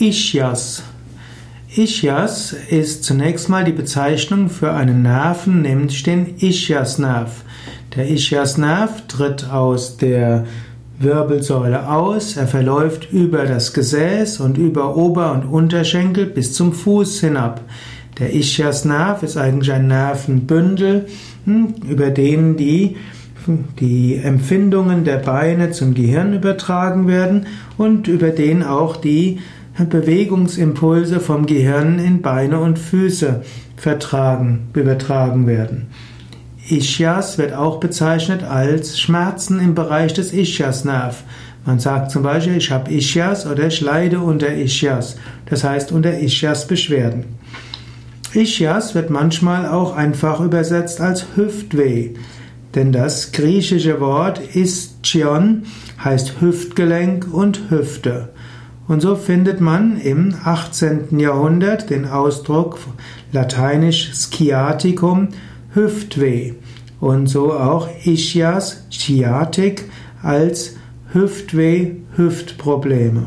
Ischias. Ischias ist zunächst mal die Bezeichnung für einen Nerven, nämlich den Ischiasnerv. Der Ischiasnerv tritt aus der Wirbelsäule aus, er verläuft über das Gesäß und über Ober- und Unterschenkel bis zum Fuß hinab. Der Ischiasnerv ist eigentlich ein Nervenbündel, hm, über den die die Empfindungen der Beine zum Gehirn übertragen werden und über den auch die Bewegungsimpulse vom Gehirn in Beine und Füße vertragen, übertragen werden. Ischias wird auch bezeichnet als Schmerzen im Bereich des Ischiasnerv. Man sagt zum Beispiel, ich habe Ischias oder ich leide unter Ischias, das heißt unter Ischias-Beschwerden. Ischias wird manchmal auch einfach übersetzt als Hüftweh, denn das griechische Wort Ischion heißt Hüftgelenk und Hüfte. Und so findet man im 18. Jahrhundert den Ausdruck lateinisch Sciaticum Hüftweh und so auch Ischias Sciatic als Hüftweh Hüftprobleme.